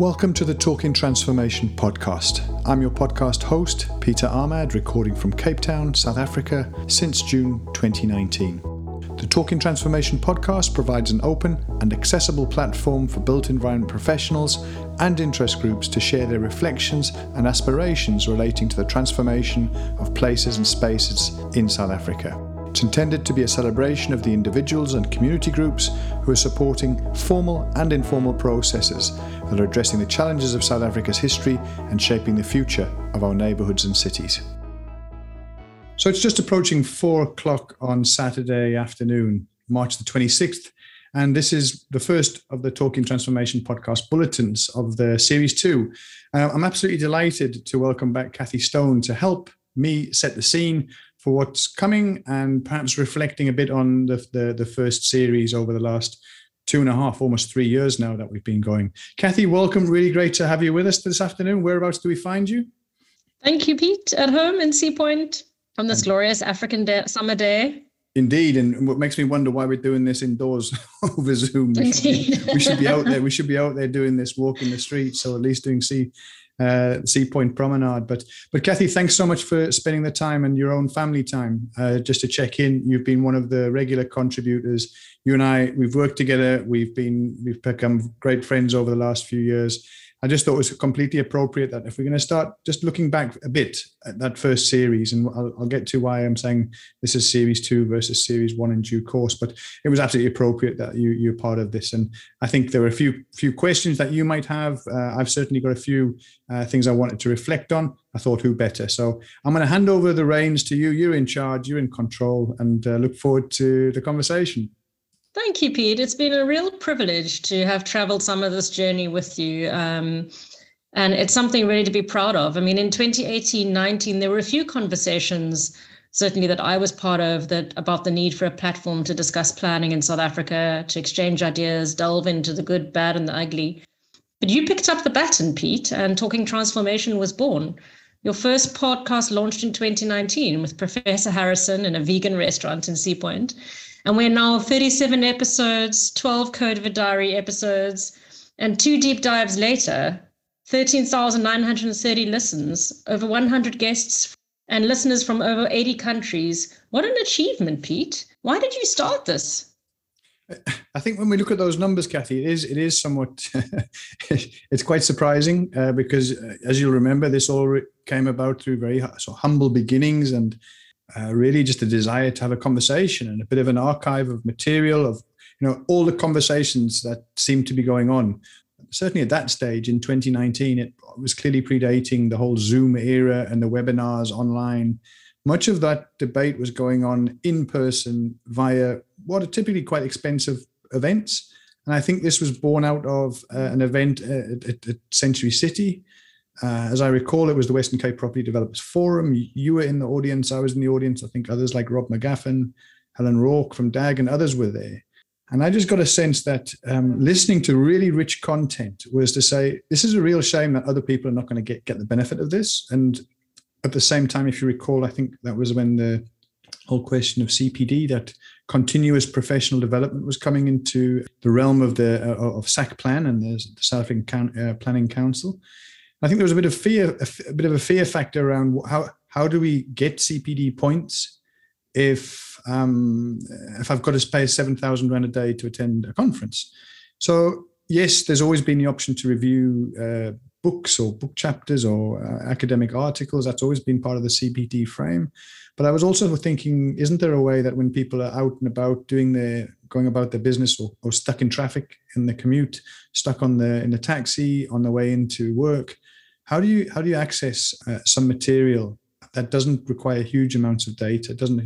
Welcome to the Talking Transformation podcast. I'm your podcast host, Peter Ahmad, recording from Cape Town, South Africa since June 2019. The Talking Transformation podcast provides an open and accessible platform for built environment professionals and interest groups to share their reflections and aspirations relating to the transformation of places and spaces in South Africa. It's intended to be a celebration of the individuals and community groups who are supporting formal and informal processes that are addressing the challenges of South Africa's history and shaping the future of our neighbourhoods and cities. So it's just approaching four o'clock on Saturday afternoon, March the 26th. And this is the first of the Talking Transformation podcast bulletins of the series two. Uh, I'm absolutely delighted to welcome back Kathy Stone to help me set the scene for what's coming and perhaps reflecting a bit on the, the, the first series over the last two and a half, almost three years now that we've been going. Kathy, welcome. Really great to have you with us this afternoon. Whereabouts do we find you? Thank you, Pete. At home in Sea Point on this glorious African day, summer day. Indeed, and what makes me wonder why we're doing this indoors over Zoom. We should, be, we should, be, out there. We should be out there doing this, walking the streets, or at least doing sea uh, Sea Point Promenade. But but Kathy, thanks so much for spending the time and your own family time uh, just to check in. You've been one of the regular contributors. You and I, we've worked together. We've been we've become great friends over the last few years. I just thought it was completely appropriate that if we're going to start just looking back a bit at that first series, and I'll, I'll, get to why I'm saying this is series two versus series one in due course, but it was absolutely appropriate that you you're part of this. And I think there are a few few questions that you might have. Uh, I've certainly got a few uh, things I wanted to reflect on. I thought who better. So I'm going to hand over the reins to you. You're in charge. You're in control, and uh, look forward to the conversation. Thank you, Pete. It's been a real privilege to have traveled some of this journey with you. Um, and it's something really to be proud of. I mean, in 2018 19, there were a few conversations, certainly that I was part of, that about the need for a platform to discuss planning in South Africa, to exchange ideas, delve into the good, bad, and the ugly. But you picked up the baton, Pete, and Talking Transformation was born. Your first podcast launched in 2019 with Professor Harrison in a vegan restaurant in Sea Point. And we're now 37 episodes, 12 COVID Diary episodes, and two deep dives later, 13,930 listens, over 100 guests, and listeners from over 80 countries. What an achievement, Pete. Why did you start this? I think when we look at those numbers, Kathy, it is it is somewhat it's quite surprising uh, because, uh, as you'll remember, this all came about through very so humble beginnings and uh, really just a desire to have a conversation and a bit of an archive of material of you know all the conversations that seem to be going on. Certainly at that stage in 2019 it was clearly predating the whole zoom era and the webinars online. Much of that debate was going on in person via what are typically quite expensive events. And i think this was born out of uh, an event at, at, at century city uh, as I recall, it was the Western Cape Property Developers Forum. You were in the audience. I was in the audience. I think others like Rob McGaffin, Helen Rourke from DAG, and others were there. And I just got a sense that um, listening to really rich content was to say, this is a real shame that other people are not going to get, get the benefit of this. And at the same time, if you recall, I think that was when the whole question of CPD, that continuous professional development was coming into the realm of the uh, of SACPlan and the, the South African uh, Planning Council. I think there was a bit of fear, a, bit of a fear factor around how how do we get CPD points if um, if I've got to pay seven thousand rand a day to attend a conference. So yes, there's always been the option to review uh, books or book chapters or uh, academic articles. That's always been part of the CPD frame. But I was also thinking, isn't there a way that when people are out and about doing their going about their business or, or stuck in traffic in the commute, stuck on the in the taxi on the way into work, how do you how do you access uh, some material that doesn't require huge amounts of data, doesn't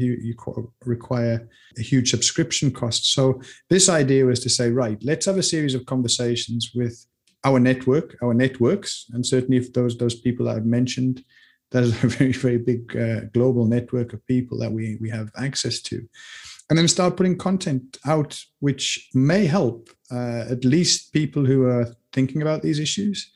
require a huge subscription cost? So this idea was to say, right, let's have a series of conversations with our network, our networks, and certainly if those those people that I've mentioned, that is a very very big uh, global network of people that we we have access to, and then start putting content out which may help uh, at least people who are thinking about these issues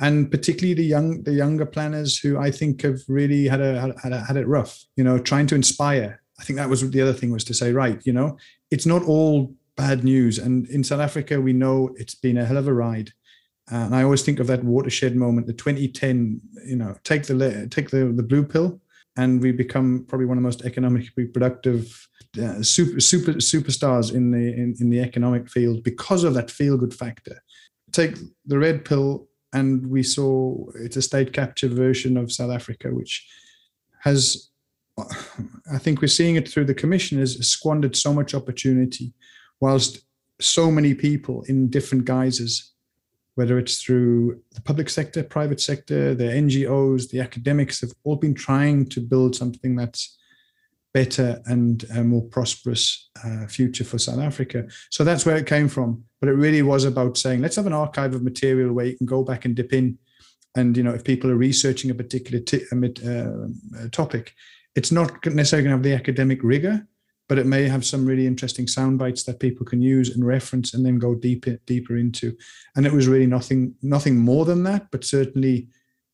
and particularly the young the younger planners who I think have really had a had, a, had it rough. You know, trying to inspire. I think that was the other thing was to say, right, you know, it's not all bad news. And in South Africa, we know it's been a hell of a ride. And I always think of that watershed moment, the 2010. You know, take the take the the blue pill, and we become probably one of the most economically productive uh, super super superstars in the in, in the economic field because of that feel good factor. Take the red pill, and we saw it's a state captured version of South Africa, which has I think we're seeing it through the commission has squandered so much opportunity, whilst so many people in different guises, whether it's through the public sector, private sector, the NGOs, the academics, have all been trying to build something that's better and a more prosperous uh, future for South Africa. So that's where it came from. But it really was about saying, let's have an archive of material where you can go back and dip in. And you know, if people are researching a particular uh, topic, it's not necessarily going to have the academic rigor, but it may have some really interesting sound bites that people can use and reference and then go deeper deeper into. And it was really nothing nothing more than that, but certainly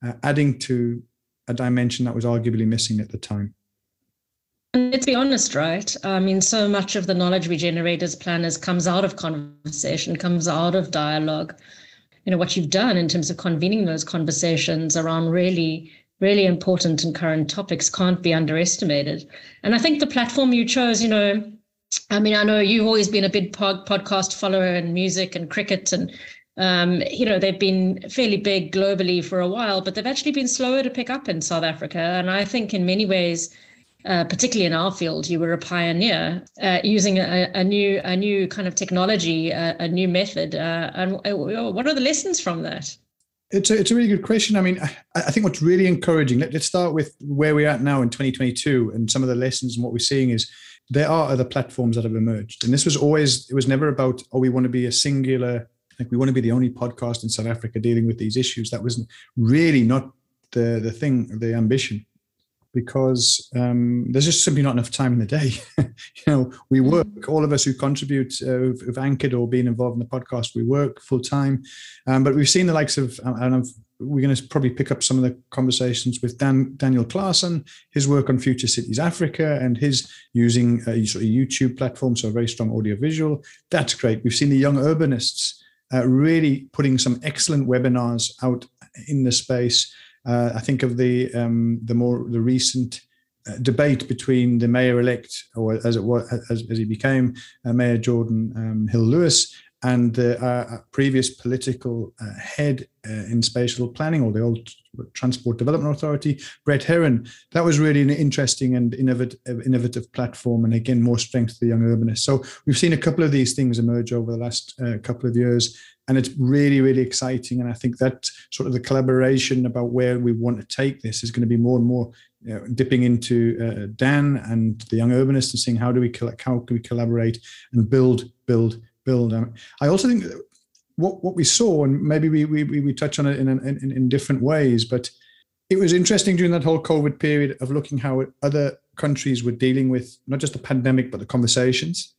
uh, adding to a dimension that was arguably missing at the time. Let's be honest, right? I mean, so much of the knowledge we generate as planners comes out of conversation, comes out of dialogue. You know, what you've done in terms of convening those conversations around really, really important and current topics can't be underestimated. And I think the platform you chose, you know, I mean, I know you've always been a big pod- podcast follower and music and cricket and um, you know, they've been fairly big globally for a while, but they've actually been slower to pick up in South Africa. And I think in many ways, uh, particularly in our field, you were a pioneer uh, using a, a, new a new kind of technology, a, a new method. Uh, and uh, what are the lessons from that? It's a, it's a really good question. I mean, I, I think what's really encouraging. Let, us start with where we're at now in 2022, and some of the lessons and what we're seeing is there are other platforms that have emerged, and this was always it was never about oh we want to be a singular like we want to be the only podcast in South Africa dealing with these issues. That was really not the the thing, the ambition because um, there's just simply not enough time in the day. you know, we mm. work, all of us who contribute, uh, who've, who've, anchored or been involved in the podcast, we work full time. Um, but we've seen the likes of, uh, and I've, we're going to probably pick up some of the conversations with Dan, Daniel Claassen, his work on Future Cities Africa, and his using a sort of YouTube platform, so a very strong audiovisual. That's great. We've seen the young urbanists uh, really putting some excellent webinars out in the space. Uh, I think of the um, the more the recent uh, debate between the mayor-elect, or as it was as, as he became, uh, Mayor Geordin um, Hill Lewis, and the uh, previous political uh, head uh, in spatial planning, or the old Transport Development Authority, Brett Heron. That was really an interesting and innovative, innovative platform, and again, more strength to the young urbanists. So we've seen a couple of these things emerge over the last uh, couple of years, and it's really, really exciting. And I think that sort of the collaboration about where we want to take this is going to be more and more you know, dipping into uh, Dan and the young urbanists and seeing how do we how can we collaborate and build, build, build. I also think what what we saw, and maybe we we we touch on it in, in in different ways, but it was interesting during that whole COVID period of looking how other countries were dealing with not just the pandemic but the conversations.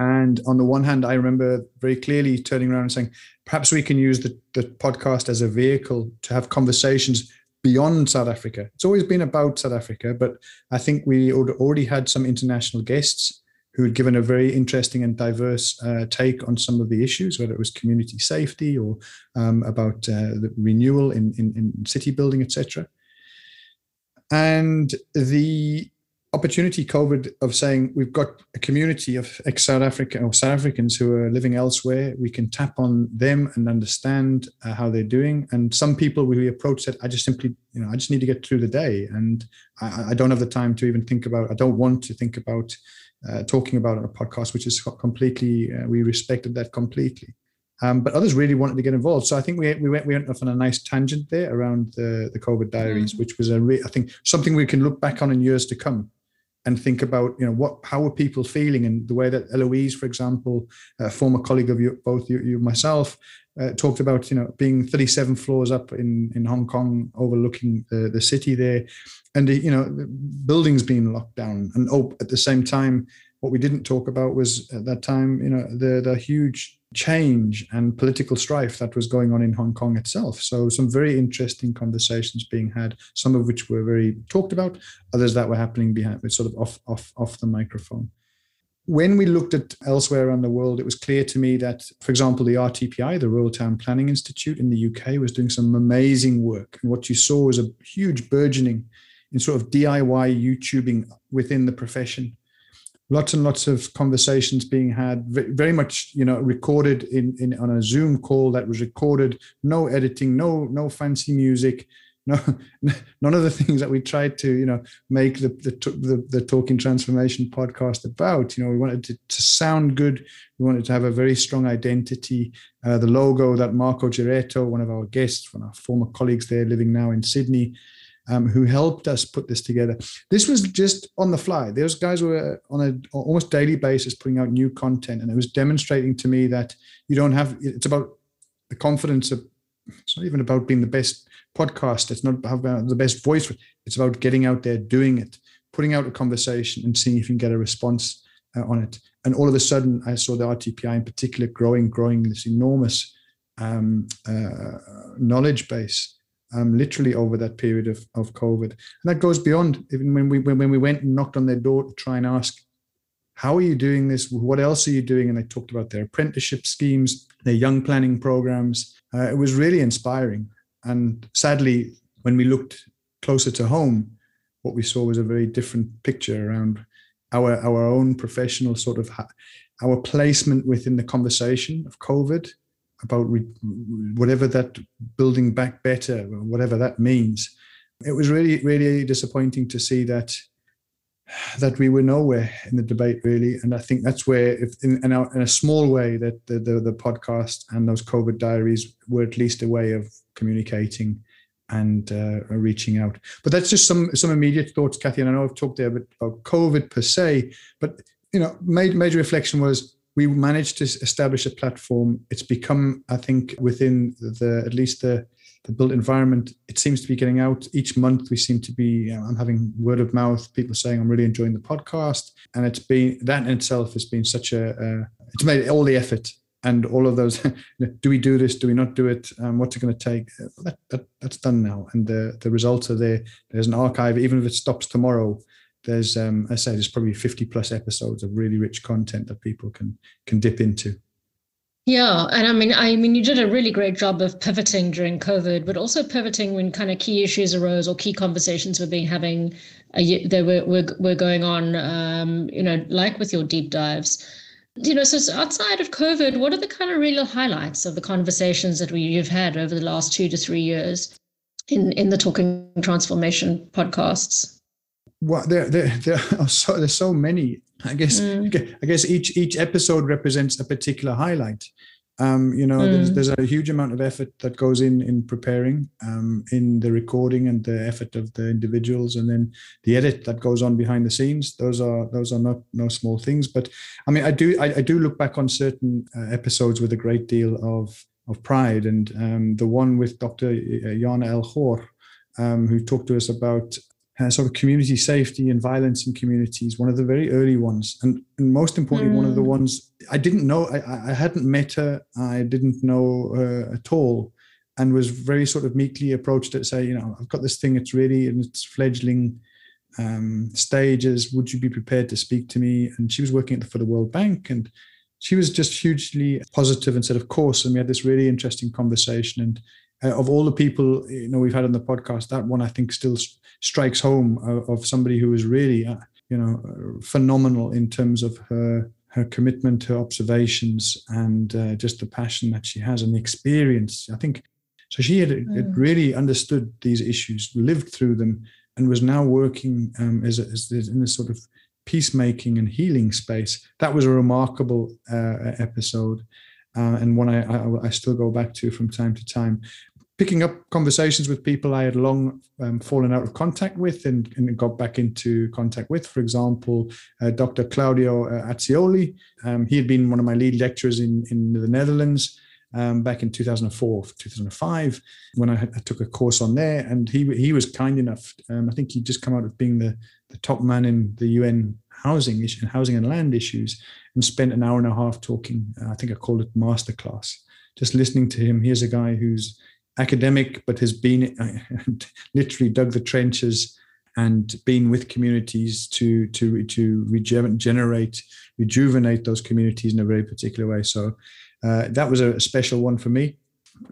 And on the one hand, I remember very clearly turning around and saying, perhaps we can use the, the podcast as a vehicle to have conversations beyond South Africa. It's always been about South Africa, but I think we already had some international guests who had given a very interesting and diverse uh, take on some of the issues, whether it was community safety or um, about uh, the renewal in, in, in city building, etc. And the opportunity COVID of saying we've got a community of ex South African or South Africans who are living elsewhere. We can tap on them and understand uh, how they're doing. And some people we approach that I just simply, you know, I just need to get through the day, and I, I don't have the time to even think about. I don't want to think about uh, talking about on a podcast, which is completely, uh, we respected that completely. Um, but others really wanted to get involved. So I think we, we went we went off on a nice tangent there around the, the COVID diaries, mm-hmm. which was a re- I think something we can look back on in years to come and think about you know what how are people feeling? And the way that Eloise, for example, a former colleague of you, both you, you myself, uh, talked about you know being 37 floors up in in Hong Kong, overlooking the the city there, and you know buildings being locked down, and oh, at the same time, what we didn't talk about was at that time, you know, the the huge change and political strife that was going on in Hong Kong itself. So some very interesting conversations being had, some of which were very talked about, others that were happening behind, sort of off off off the microphone when we looked at elsewhere around the world, it was clear to me that, for example, the RTPI, the Royal Town Planning Institute in the UK, was doing some amazing work. And what you saw was a huge burgeoning in sort of DIY YouTubing within the profession. Lots and lots of conversations being had, very much, you know, recorded in, in on a Zoom call that was recorded, no editing, no no fancy music, no none of the things that we tried to you know make the the, the, the talking transformation podcast about. You know we wanted to, to sound good. We wanted to have a very strong identity. Uh, the logo that marco giretto one of our guests one of our former colleagues there living now in sydney um, who helped us put this together. This was just on the fly. Those guys were on a almost daily basis putting out new content, and it was demonstrating to me that you don't have. It's about the confidence of. It's not even about being the best podcast. It's not about the best voice. It's about getting out there, doing it, putting out a conversation, and seeing if you can get a response uh, on it. And all of a sudden, I saw the RTPI in particular growing, growing this enormous um, uh, knowledge base. Um, literally over that period of, of COVID, and that goes beyond even when we when, we went and knocked on their door to try and ask, how are you doing this? What else are you doing? And they talked about their apprenticeship schemes, their young planning programs. Uh, it was really inspiring. And sadly, when we looked closer to home, what we saw was a very different picture around our our own professional sort of ha- our placement within the conversation of COVID about re- whatever that building back better, whatever that means. It was really really disappointing to see that that we were nowhere in the debate really and i think that's where if in, in, a, in a small way that the, the, the podcast and those covid diaries were at least a way of communicating and uh, reaching out but that's just some some immediate thoughts kathy and i know i've talked there about covid per se but you know major, major reflection was we managed to establish a platform it's become i think within the at least the the built environment, it seems to be getting out each month. We seem to be, you know, I'm having word of mouth, people saying I'm really enjoying the podcast, and it's been that in itself has been such a, uh, it's made all the effort and all of those. do we do this? Do we not do it? Um, what's it going to take? That, that, that's done now, and the the results are there. There's an archive, even if it stops tomorrow. There's, um, I say, there's probably 50 plus episodes of really rich content that people can can dip into. Yeah, and I mean, I mean, you did a really great job of pivoting during COVID, but also pivoting when kind of key issues arose or key conversations were being having, uh, they were, were were going on. Um, you know, like with your deep dives. You know, so outside of COVID, what are the kind of real highlights of the conversations that we, you've had over the last two to three years in in the Talking Transformation podcasts? Well, there there there are so there's so many I guess mm. I guess each each episode represents a particular highlight. Um, you know, mm. there's, there's, a huge amount of effort that goes in in preparing, um, in the recording and the effort of the individuals, and then the edit that goes on behind the scenes. Those are those are not no small things. But I mean, I do I, I do look back on certain uh, episodes with a great deal of of pride, and um, the one with Dr. Jan El Hor, um, who talked to us about uh, sort of community safety and violence in communities, one of the very early ones. And, and most importantly, mm. one of the mm. ones I didn't know, I, I hadn't met her, I didn't know her at all, and was very sort of meekly approached it, say, you know, I've got this thing, it's really in its fledgling um, stages. Would you be prepared to speak to me? And she was working the, for the World Bank and she was just hugely positive and said, of course. And we had this really interesting conversation. And uh, of all the people you know we've had on the podcast, that one I think still strikes home of, of somebody who is really uh, you know phenomenal in terms of her her commitment, her observations, and uh, just the passion that she has and the experience. I think so. She had, mm. had really understood these issues, lived through them, and was now working um, as, a, as in this sort of peacemaking and healing space. That was a remarkable uh, episode. Uh, and one I, I, I, still go back to from time to time picking up conversations with people I had long um, fallen out of contact with and, and, got back into contact with. For example, uh, Dr. Claudio uh, Acioly. Um, he had been one of my lead lecturers in, in the Netherlands. Um, back in 2004, 2005, when I, I, took a course on there, and he he was kind enough. Um, I think he'd just come out of being the, the top man in the UN housing issue, housing and land issues, and spent an hour and a half talking. Uh, I think I called it masterclass. Just listening to him. Here's a guy who's academic, but has been uh, literally dug the trenches and been with communities to to to regenerate, rejuvenate those communities in a very particular way. So uh, that was a special one for me,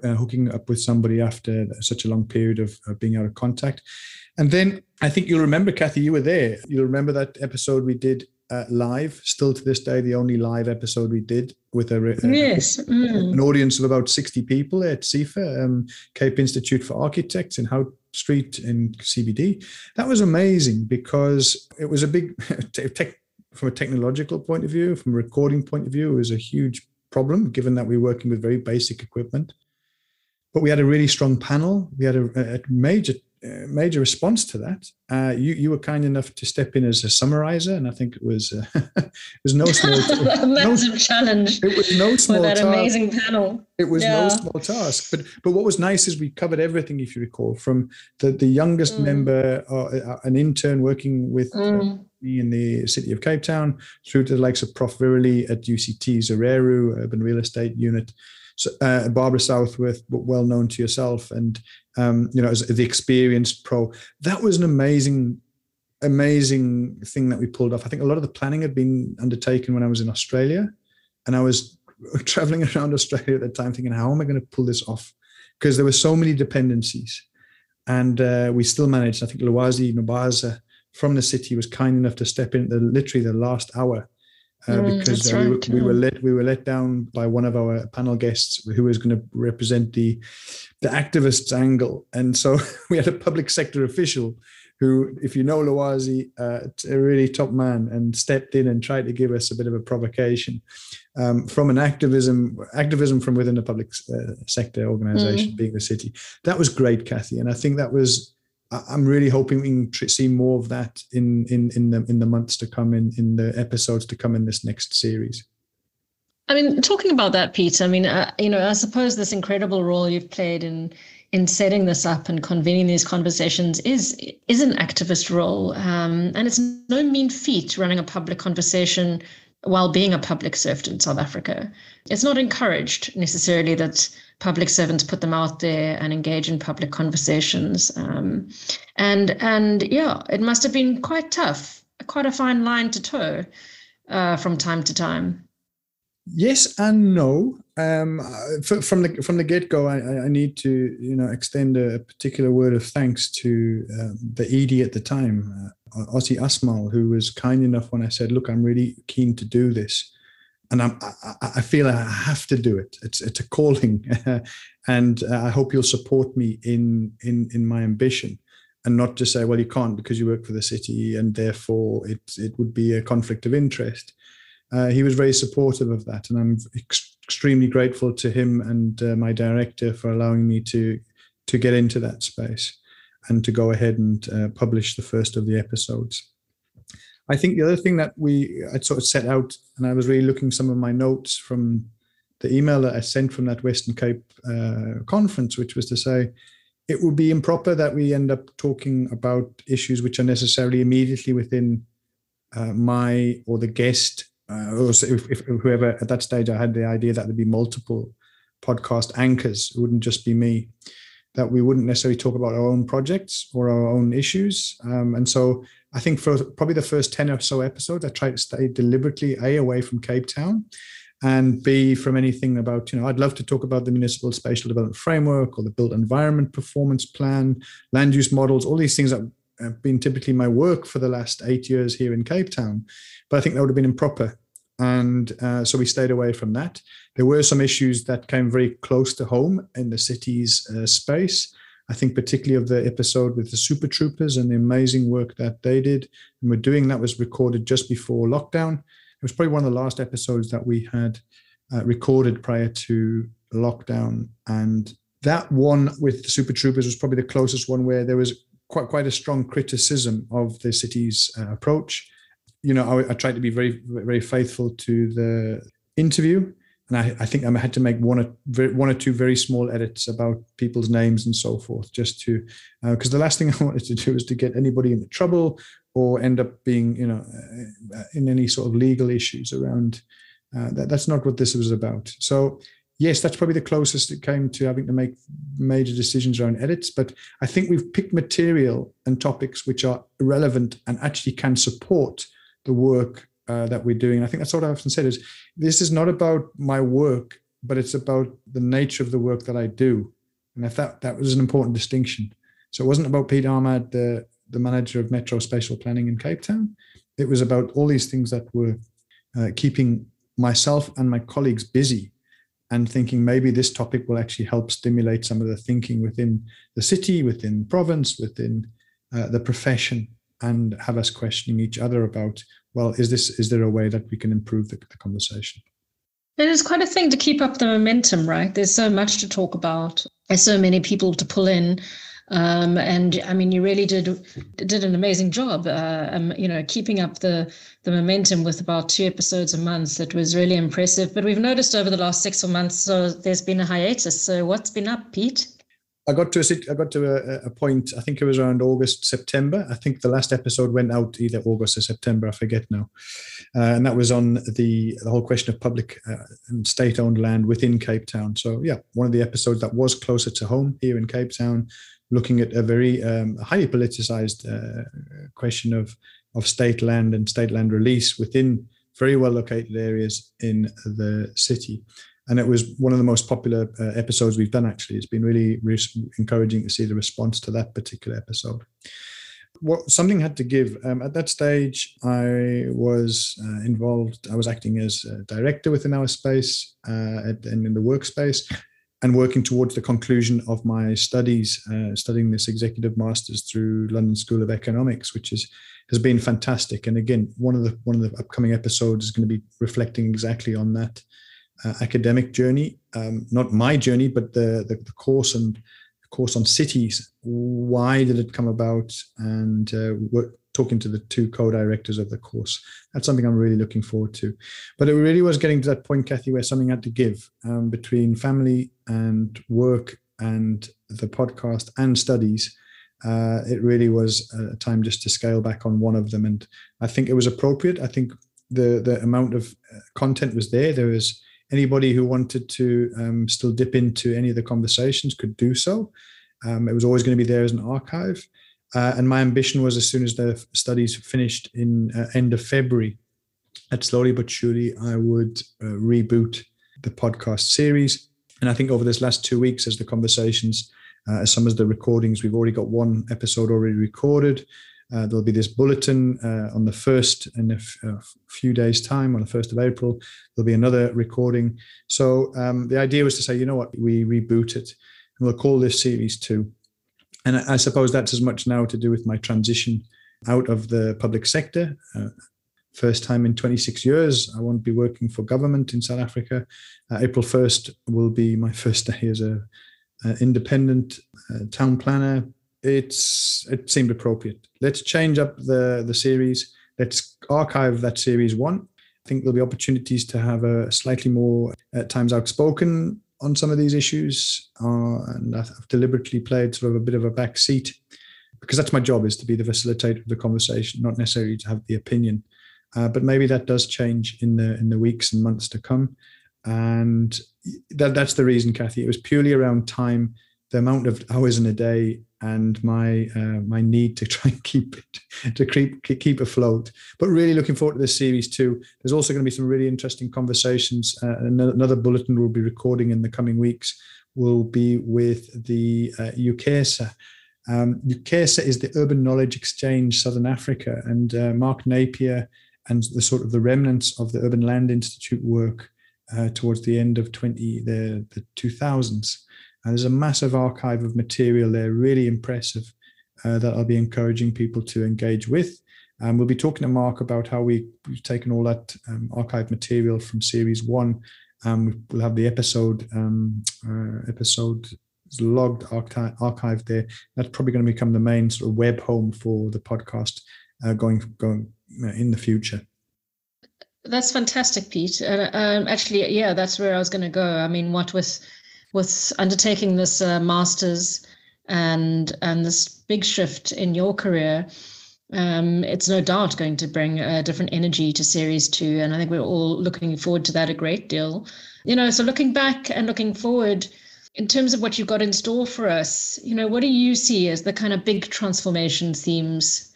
uh, hooking up with somebody after such a long period of, of, being out of contact. And then I think you'll remember, Kathy, you were there. You'll remember that episode we did uh, live, still to this day, the only live episode we did with a, a yes. mm. an audience of about 60 people at CIFA, um, Cape Institute for Architects in Hout Street in CBD. That was amazing because it was a big, tech, from a technological point of view, from a recording point of view, it was a huge problem given that we we're working with very basic equipment. But we had a really strong panel. We had a, a major uh, major response to that. Uh, you you were kind enough to step in as a summarizer, and I think it was uh, it was no small a massive no, challenge. It was no small that task. amazing panel. It was yeah. no small task. But but what was nice is we covered everything, if you recall, from the the youngest mm. member, uh, uh an intern working with. Mm. me in the city of Cape Town, through to the likes of Prof. Viruly at UCT Zereru Urban Real Estate Unit, uh, Barbara Southworth, well known to yourself, and um, you know, as the experienced pro. That was an amazing, amazing thing that we pulled off. I think a lot of the planning had been undertaken when I was in Australia, and I was traveling around Australia at the time, thinking, how am I going to pull this off? Because there were so many dependencies, and uh, we still managed. I think Lwazi Mabaza from the city was kind enough to step in the literally the last hour uh, mm, because uh, we, were, we, were, let we were let down by one of our panel guests who was going to represent the the activists angle, and so we had a public sector official who, if you know Lwazi, uh, a really top man, and stepped in and tried to give us a bit of a provocation um, from an activism activism from within the public uh, sector organization, mm. being the city. That was great, Kathy, and I think that was I'm really hoping we can see more of that in in in the in the months to come, in in the episodes to come in this next series. I mean, talking about that, Peter. I mean, uh, you know, I suppose this incredible role you've played in in setting this up and convening these conversations is is an activist role, um, and it's no mean feat running a public conversation while being a public servant in South Africa. It's not encouraged necessarily that public servants put them out there and engage in public conversations. Um, and and yeah, it must have been quite tough, quite a fine line to toe uh, from time to time. Yes and no. Um, from the from the get go, I, I, need to you know extend a particular word of thanks to um, the ED at the time, uh, Ozzy Asmal, who was kind enough when I said, "Look, I'm really keen to do this." And I'm, I, I feel I have to do it. It's it's a calling, and uh, I hope you'll support me in in in my ambition, and not just say, well, you can't because you work for the city, and therefore it it would be a conflict of interest. Uh, he was very supportive of that, and I'm ex- extremely grateful to him and uh, my director for allowing me to to get into that space and to go ahead and uh, publish the first of the episodes. I think the other thing that we I sort of set out, and I was really looking some of my notes from the email that I sent from that Western Cape uh, conference, which was to say it would be improper that we end up talking about issues which are necessarily immediately within uh, my or the guest, uh, or if, if, whoever at that stage I had the idea that there'd be multiple podcast anchors, it wouldn't just be me. That we wouldn't necessarily talk about our own projects or our own issues, um, and so I think for probably the first 10 or so episodes, I tried to stay deliberately A, away from Cape Town and B, from anything about, you know, I'd love to talk about the municipal spatial development framework or the built environment performance plan, land use models, all these things that have been typically my work for the last eight years here in Cape Town. But I think that would have been improper. And uh, so we stayed away from that. There were some issues that came very close to home in the city's uh, space. I think particularly of the episode with the Super Troopers and the amazing work that they did. And we're doing that was recorded just before lockdown. It was probably one of the last episodes that we had uh, recorded prior to lockdown. And that one with the Super Troopers was probably the closest one where there was quite quite a strong criticism of the city's uh, approach. You know, I, I tried to be very very faithful to the interview and I, I, think I had to make one or one or two very small edits about people's names and so forth, just to because uh, the last thing I wanted to do was to get anybody into trouble or end up being, you know, uh, in any sort of legal issues around. Uh, that, that's not what this was about. So yes, that's probably the closest it came to having to make major decisions around edits. But I think we've picked material and topics which are relevant and actually can support the work uh, that we're doing. I think that's what I often said is this is not about my work, but it's about the nature of the work that I do. And I thought that was an important distinction. So it wasn't about Pete Ahmad, the, the manager of Metro Spatial Planning in Cape Town. It was about all these things that were uh, keeping myself and my colleagues busy and thinking maybe this topic will actually help stimulate some of the thinking within the city, within province, within uh, the profession, and have us questioning each other about, well, is this is there a way that we can improve the, the conversation? It is quite a thing to keep up the momentum, right? There's so much to talk about. There's so many people to pull in. Um, and I mean, you really did did an amazing job. Uh, um, you know, keeping up the the momentum with about two episodes a month. That was really impressive. But we've noticed over the last six or months, so there's been a hiatus. So what's been up, Pete? I got to a, I got to a, a, point. I think it was around August, September. I think the last episode went out either August or September. I forget now, uh, and that was on the the whole question of public uh, and state-owned land within Cape Town. So yeah, one of the episodes that was closer to home here in Cape Town, looking at a very um, highly politicized uh, question of of state land and state land release within very well located areas in the city. And it was one of the most popular uh, episodes we've done. Actually, it's been really, really encouraging to see the response to that particular episode. What something had to give. Um, at that stage, I was uh, involved. I was acting as director within our space uh, at, and in the workspace, and working towards the conclusion of my studies, uh, studying this executive masters through London School of Economics, which is has been fantastic. And again, one of the one of the upcoming episodes is going to be reflecting exactly on that uh, academic journey, um, not my journey, but the, the, the course and course on cities. Why did it come about? And uh, what, talking to the two co-directors of the course. That's something I'm really looking forward to. But it really was getting to that point, Kathy, where something had to give um, between family and work and the podcast and studies. Uh, it really was a time just to scale back on one of them, and I think it was appropriate. I think the the amount of uh, content was there. There was anybody who wanted to um, still dip into any of the conversations could do so. Um, it was always going to be there as an archive. Uh, and my ambition was as soon as the studies finished in uh, end of February, that slowly but surely I would uh, reboot the podcast series. And I think over this last two weeks, as the conversations, uh, as some of the recordings, we've already got one episode already recorded. Uh, there'll be this bulletin uh, on the first in a, a few days' time, on the first of April. There'll be another recording. So um, the idea was to say, you know what, we reboot it, and we'll call this series two. And I, I suppose that's as much now to do with my transition out of the public sector. Uh, first time in 26 years, I won't be working for government in South Africa. Uh, April 1st will be my first day as a independent uh, town planner it's it seemed appropriate. Let's change up the the series. Let's archive that series one. I think there'll be opportunities to have a slightly more at times outspoken on some of these issues, uh, and I've deliberately played sort of a bit of a back seat because that's my job is to be the facilitator of the conversation, not necessarily to have the opinion. Uh, but maybe that does change in the in the weeks and months to come, and that that's the reason, Kathy. It was purely around time, the amount of hours in a day and my uh, my need to try and keep it to keep keep afloat. But really looking forward to this series too. There's also going to be some really interesting conversations. Uh, another bulletin we'll be recording in the coming weeks will be with the uh, UKESA. Um, UKESA is the Urban Knowledge Exchange Southern Africa, and uh, Mark Napier and the sort of the remnants of the Urban Land Institute work uh, towards the end of 20 the, the 2000s and there's a massive archive of material there, really impressive, uh, that I'll be encouraging people to engage with. Um, we'll be talking to Mark about how we, have taken all that um, archive material from series one. Um, we'll have the episode um, uh, episode logged archi- archive there. That's probably going to become the main sort of web home for the podcast uh, going going uh, in the future. That's fantastic, Pete. And um, actually, yeah, that's where I was going to go. I mean, what with with undertaking this uh, master's and and this big shift in your career, um, it's no doubt going to bring a different energy to series two. And I think we're all looking forward to that a great deal. You know, so looking back and looking forward, in terms of what you've got in store for us, you know, what do you see as the kind of big transformation themes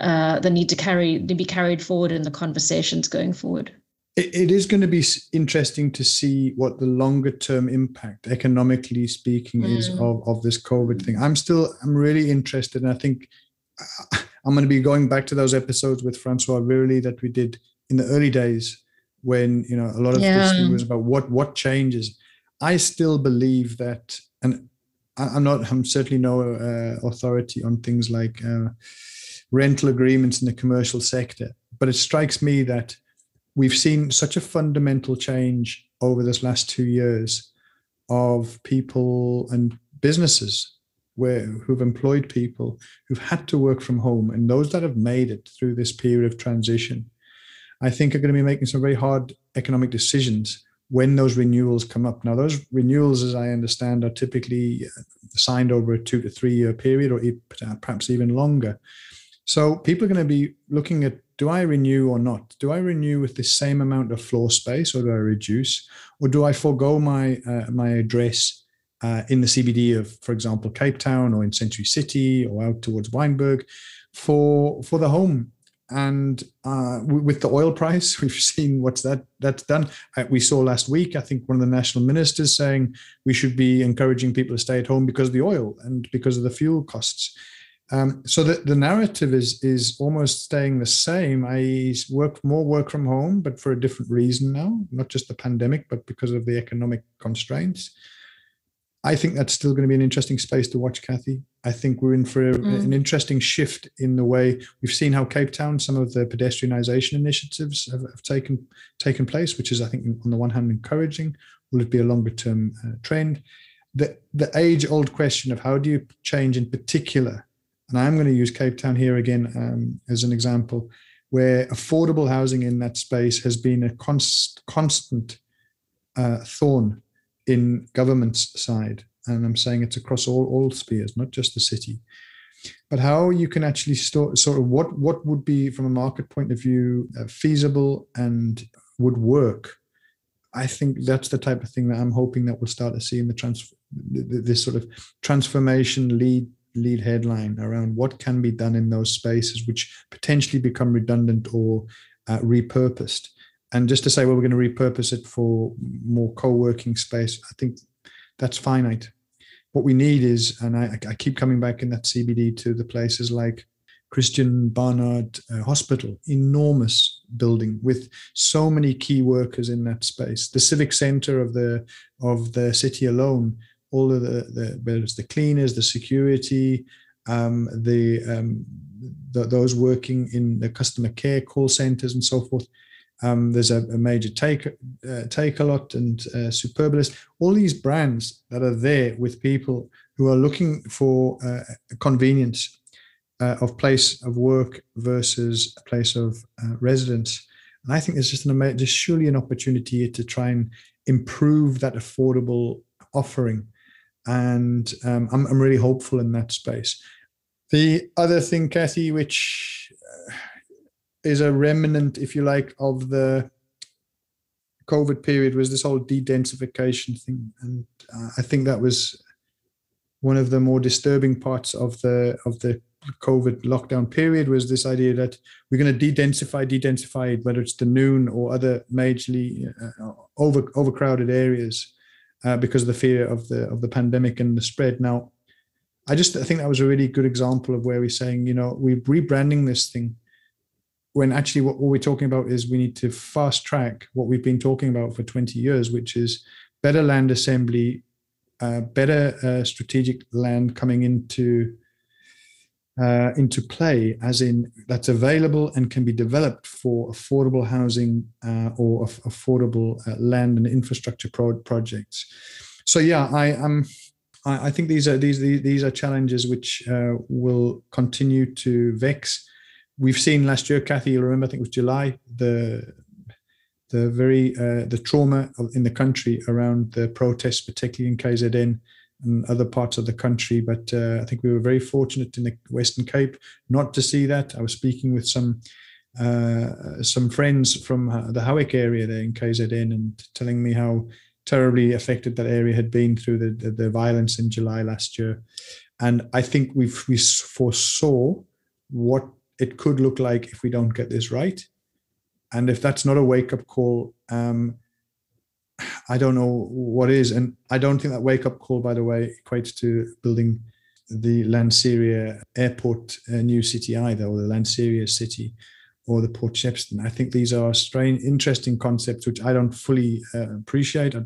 uh, that need to carry to be carried forward in the conversations going forward? It, it is going to be interesting to see what the longer term impact, economically speaking, mm. is of, of this COVID thing. I'm still, I'm really interested, and I think I'm going to be going back to those episodes with Francois Viruly that we did in the early days when you know a lot of yeah. this thing was about what what changes. I still believe that, and I'm not, I'm certainly no uh, authority on things like uh, rental agreements in the commercial sector, but it strikes me that we've seen such a fundamental change over this last two years of people and businesses where who've employed people who've had to work from home and those that have made it through this period of transition i think are going to be making some very hard economic decisions when those renewals come up. Now those renewals as i understand are typically uh, signed over a two to three year period or perhaps even longer so people are going to be looking at do I renew or not? Do I renew with the same amount of floor space, or do I reduce, or do I forego my uh, my address uh, in the CBD of, for example, Cape Town or in Century City or out towards Wynberg for for the home? And uh, with the oil price, we've seen what's that that's done. Uh, we saw last week, I think, one of the national ministers saying we should be encouraging people to stay at home because of the oil and because of the fuel costs. Um, so the, the narrative is is almost staying the same. I work more work from home, but for a different reason now, not just the pandemic, but because of the economic constraints. I think that's still going to be an interesting space to watch, Kathy. I think we're in for a, mm. an interesting shift in the way we've seen how Cape Town, some of the pedestrianisation initiatives have, have, taken taken place, which is, I think, on the one hand, encouraging. Will it be a longer term uh, trend? The the age old question of how do you change, in particular, and I'm going to use Cape Town here again um, as an example, where affordable housing in that space has been a const, constant uh, thorn in government's side. And I'm saying it's across all, all spheres, not just the city. But how you can actually store, sort of what, what would be, from a market point of view, uh, feasible and would work. I think that's the type of thing that I'm hoping that we'll start to see in the trans, this sort of transformation lead lead headline around what can be done in those spaces which potentially become redundant or uh, repurposed. And just to say well we're going to repurpose it for more co-working space i think that's finite. What we need is and i, I keep coming back in that cbd to the places like christiaan barnard uh, hospital enormous building with so many key workers in that space. The civic center of the of the city alone all of the, the whether it's the cleaners, the security, um, the, um, the, those working in the customer care call centers and so forth. Um, there's a, a, major take uh, Takealot and uh. All these brands that are there with people who are looking for uh, convenience uh, of place of work versus a place of uh, residence. And I think there's just an there's surely an opportunity to try and improve that affordable offering and um, I'm, I'm really hopeful in that space. The other thing, Kathy, which uh, is a remnant, if you like, of the COVID period, was this whole de-densification thing, and uh, I think that was one of the more disturbing parts of the of the COVID lockdown period was this idea that we're going to de-densify, de-densify, whether it's Dunoon or other majorly uh, over overcrowded areas uh, because of the fear of the of the pandemic and the spread. Now, I just I think that was a really good example of where we're saying, you know, we're rebranding this thing when actually what, what we're talking about is we need to fast track what we've been talking about for 20 years, which is better land assembly, uh, better uh, strategic land coming into uh, into play, as in that's available and can be developed for affordable housing uh, or af- affordable uh, land and infrastructure pro- projects. So yeah, I am. I, I think these are these these are challenges which uh, will continue to vex. We've seen last year, Kathy. you'll remember? I think it was July. The the very uh, the trauma in the country around the protests, particularly in KZN, and other parts of the country. But uh, I think we were very fortunate in the Western Cape not to see that. I was speaking with some uh, some friends from uh, the Howick area there in KZN and telling me how terribly affected that area had been through the, the, the violence in July last year. And I think we we foresaw what it could look like if we don't get this right. And if that's not a wake up call, um, I don't know what is. And I don't think that wake up call, by the way, equates to building the Lanseria airport uh, new city either, or the Lanseria city or the Port Shepstone. I think these are strange, interesting concepts which I don't fully uh, appreciate. I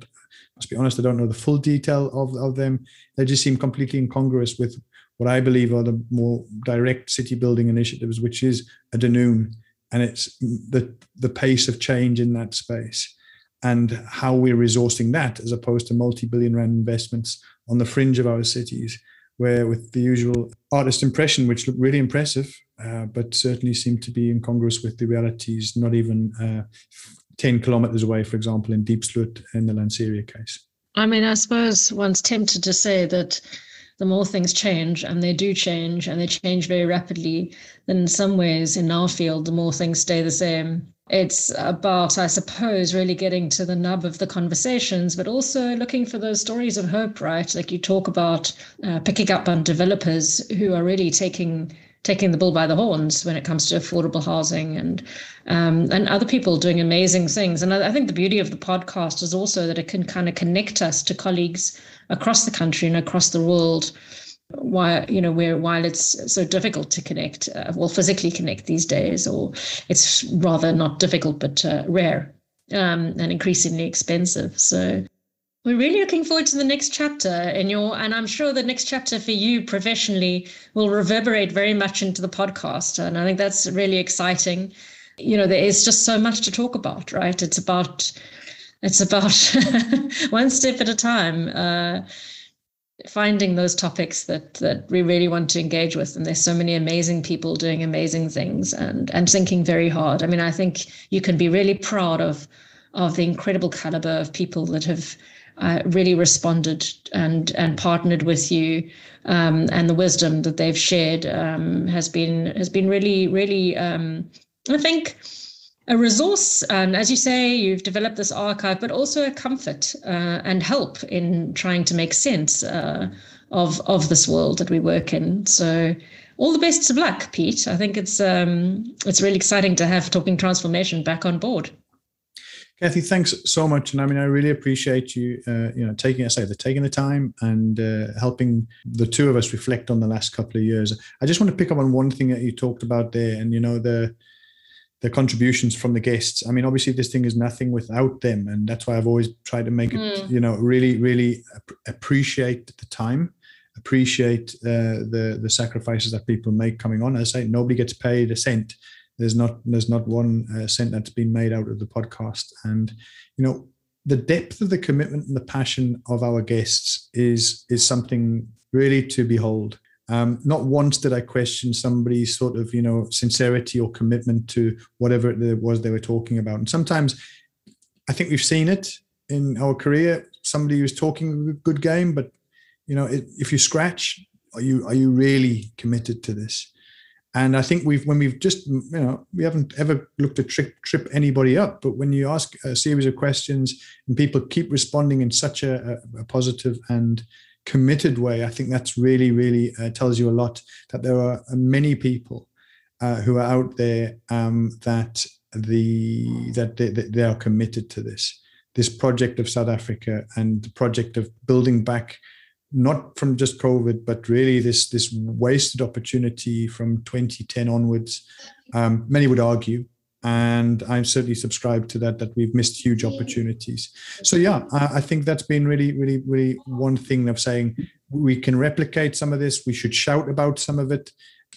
must be honest, I don't know the full detail of, of them. They just seem completely incongruous with what I believe are the more direct city building initiatives, which is a Dunoon, and it's the the pace of change in that space and how we're resourcing that as opposed to multi-billion rand investments on the fringe of our cities where with the usual artist impression which looked really impressive uh, but certainly seemed to be incongruous with the realities not even uh, 10 kilometers away for example in Diepsloot in the Lanseria case. I mean i suppose one's tempted to say that the more things change, and they do change, and they change very rapidly, then in some ways, in our field, the more things stay the same. It's about, I suppose, really getting to the nub of the conversations, but also looking for those stories of hope, right? Like you talk about uh, picking up on developers who are really taking taking the bull by the horns when it comes to affordable housing and um, and other people doing amazing things. And I, I, think the beauty of the podcast is also that it can kind of connect us to colleagues across the country and across the world. While you know, where while it's so difficult to connect, uh, well, physically connect these days, or it's rather not difficult but uh, rare um, and increasingly expensive. So we're really looking forward to the next chapter in your, and I'm sure the next chapter for you professionally will reverberate very much into the podcast. And I think that's really exciting. You know, there is just so much to talk about, right? It's about, it's about one step at a time, uh, finding those topics that that we really want to engage with. And there's so many amazing people doing amazing things and and thinking very hard. I mean, I think you can be really proud of of the incredible caliber of people that have uh, really responded and and partnered with you, um, and the wisdom that they've shared um, has been has been really really um, I think a resource. And as you say, you've developed this archive, but also a comfort uh, and help in trying to make sense uh, of of this world that we work in. So all the best of luck, Pete. I think it's um, it's really exciting to have Talking Transformation back on board. Kathy, thanks so much, and I mean, I really appreciate you, uh, you know, taking, I say, the taking the time and uh, helping the two of us reflect on the last couple of years. I just want to pick up on one thing that you talked about there, and you know, the the contributions from the guests. I mean, obviously, this thing is nothing without them, and that's why I've always tried to make it, mm. you know, really, really appreciate the time, appreciate uh, the the sacrifices that people make coming on. As I say, nobody gets paid a cent there's not there's not one uh, cent that's been made out of the podcast, and you know the depth of the commitment and the passion of our guests is is something really to behold. Um, not once did I question somebody's sort of you know sincerity or commitment to whatever it was they were talking about. And sometimes I think we've seen it in our career. Somebody who's talking a good game, but you know it, if you scratch, are you are you really committed to this? And I think we've when we've just you know we haven't ever looked to trip trip anybody up, but when you ask a series of questions and people keep responding in such a, a positive and committed way, I think that's really really uh, tells you a lot that there are many people uh, who are out there um, that the that they, they are committed to this this project of South Africa and the project of building back not from just COVID, but really this this wasted opportunity from 2010 onwards. Um, many would argue, and I'm certainly subscribed to that that we've missed huge opportunities. So yeah, I, I think that's been really, really, really one thing of saying we can replicate some of this. We should shout about some of it.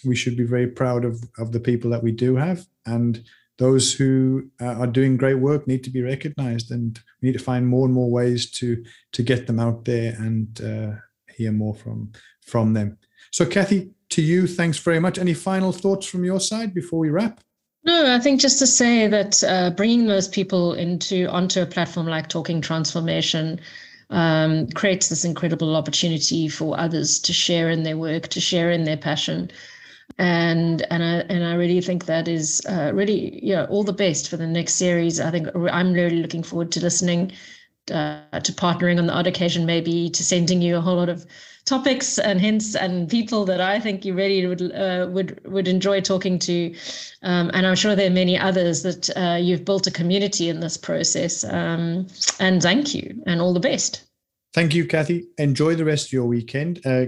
We should be very proud of of the people that we do have, and those who uh, are doing great work need to be recognized and we need to find more and more ways to to get them out there and uh, hear more from from them so kathy to you thanks very much any final thoughts from your side before we wrap no, I think just to say that uh, bringing those people into onto a platform like Talking Transformation um, creates this incredible opportunity for others to share in their work, to share in their passion. And and I and I really think that is uh, really yeah all the best for the next series. I think I'm really looking forward to listening, uh, to partnering on the odd occasion, maybe to sending you a whole lot of topics and hints and people that I think you really would uh, would would enjoy talking to, um, and I'm sure there are many others that uh, you've built a community in this process. Um, and thank you, and all the best. Thank you, Kathy. Enjoy the rest of your weekend. Uh,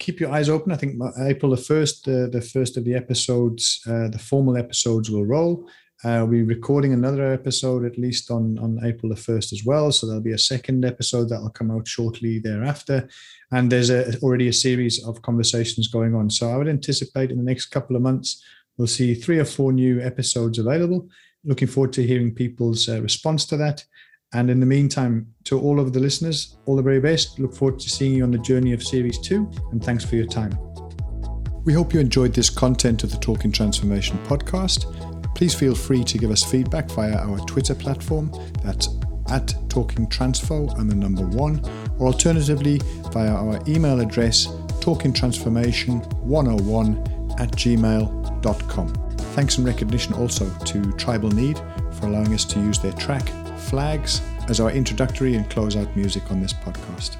keep your eyes open. I think April the first, uh, the first of the episodes, uh, the formal episodes will roll. Uh, we're recording another episode at least on, on April the 1st as well. So there'll be a second episode that will come out shortly thereafter. And there's a, already a series of conversations going on. So I would anticipate in the next couple of months, we'll see three or four new episodes available. Looking forward to hearing people's uh, response to that. And in the meantime, to all of the listeners, all the very best. Look forward to seeing you on the journey of Series 2. And thanks for your time. We hope you enjoyed this content of the Talking Transformation podcast. Please feel free to give us feedback via our Twitter platform. That's at Talking Transfo and the number one, or alternatively via our email address talkingtransformation101 at gmail.com. Thanks and recognition also to Tribal Need for allowing us to use their track Flags as our introductory and closeout music on this podcast.